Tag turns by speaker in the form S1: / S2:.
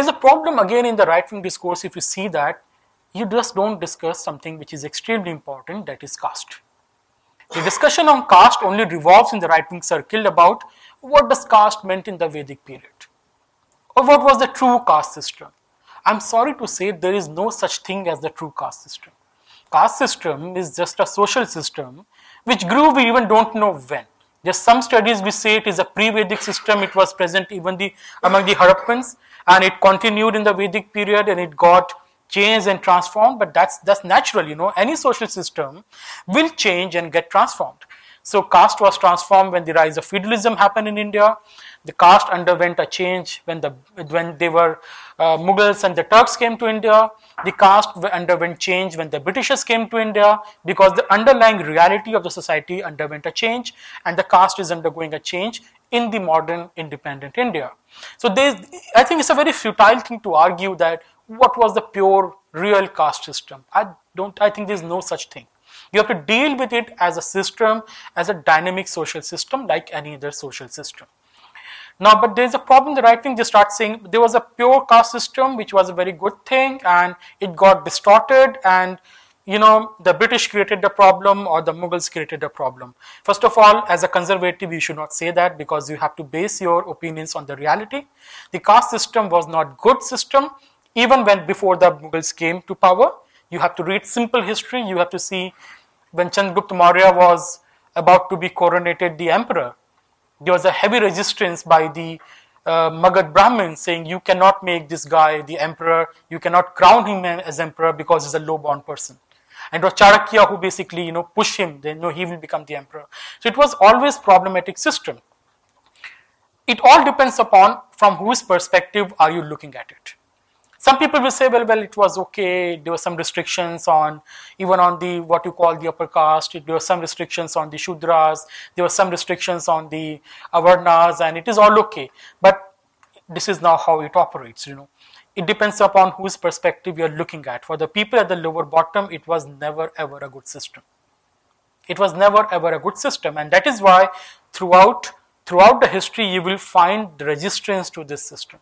S1: there's a problem again in the right wing discourse if you see that you just don't discuss something which is extremely important that is caste. The discussion on caste only revolves in the right wing circle about what does caste meant in the Vedic period or what was the true caste system. I'm sorry to say there is no such thing as the true caste system. Caste system is just a social system which grew we even don't know when. There's some studies which say it is a pre-Vedic system, it was present even the among the Harappans and it continued in the Vedic period and it got changed and transformed, but that's that's natural, you know. Any social system will change and get transformed. So caste was transformed when the rise of feudalism happened in India. The caste underwent a change when the when they were uh, Mughals and the Turks came to India. The caste underwent change when the Britishers came to India because the underlying reality of the society underwent a change, and the caste is undergoing a change in the modern independent India. So I think it's a very futile thing to argue that what was the pure real caste system. I don't. I think there's no such thing. You have to deal with it as a system, as a dynamic social system, like any other social system. Now, but there's a problem. The right wing just starts saying there was a pure caste system, which was a very good thing, and it got distorted, and you know the British created the problem or the Mughals created the problem. First of all, as a conservative, you should not say that because you have to base your opinions on the reality. The caste system was not good system even when before the Mughals came to power. You have to read simple history. You have to see when Chandragupta Maurya was about to be coronated the emperor there was a heavy resistance by the uh, Magadh Brahmins saying you cannot make this guy the emperor, you cannot crown him as emperor because he's a low-born person. And it was Chanakya who basically you know push him, then no, he will become the emperor. So it was always problematic system. It all depends upon from whose perspective are you looking at it. Some people will say, well, well, it was okay. There were some restrictions on even on the what you call the upper caste. There were some restrictions on the Shudras. There were some restrictions on the Avarnas, and it is all okay. But this is now how it operates. You know, it depends upon whose perspective you are looking at. For the people at the lower bottom, it was never ever a good system. It was never ever a good system, and that is why throughout throughout the history you will find the resistance to this system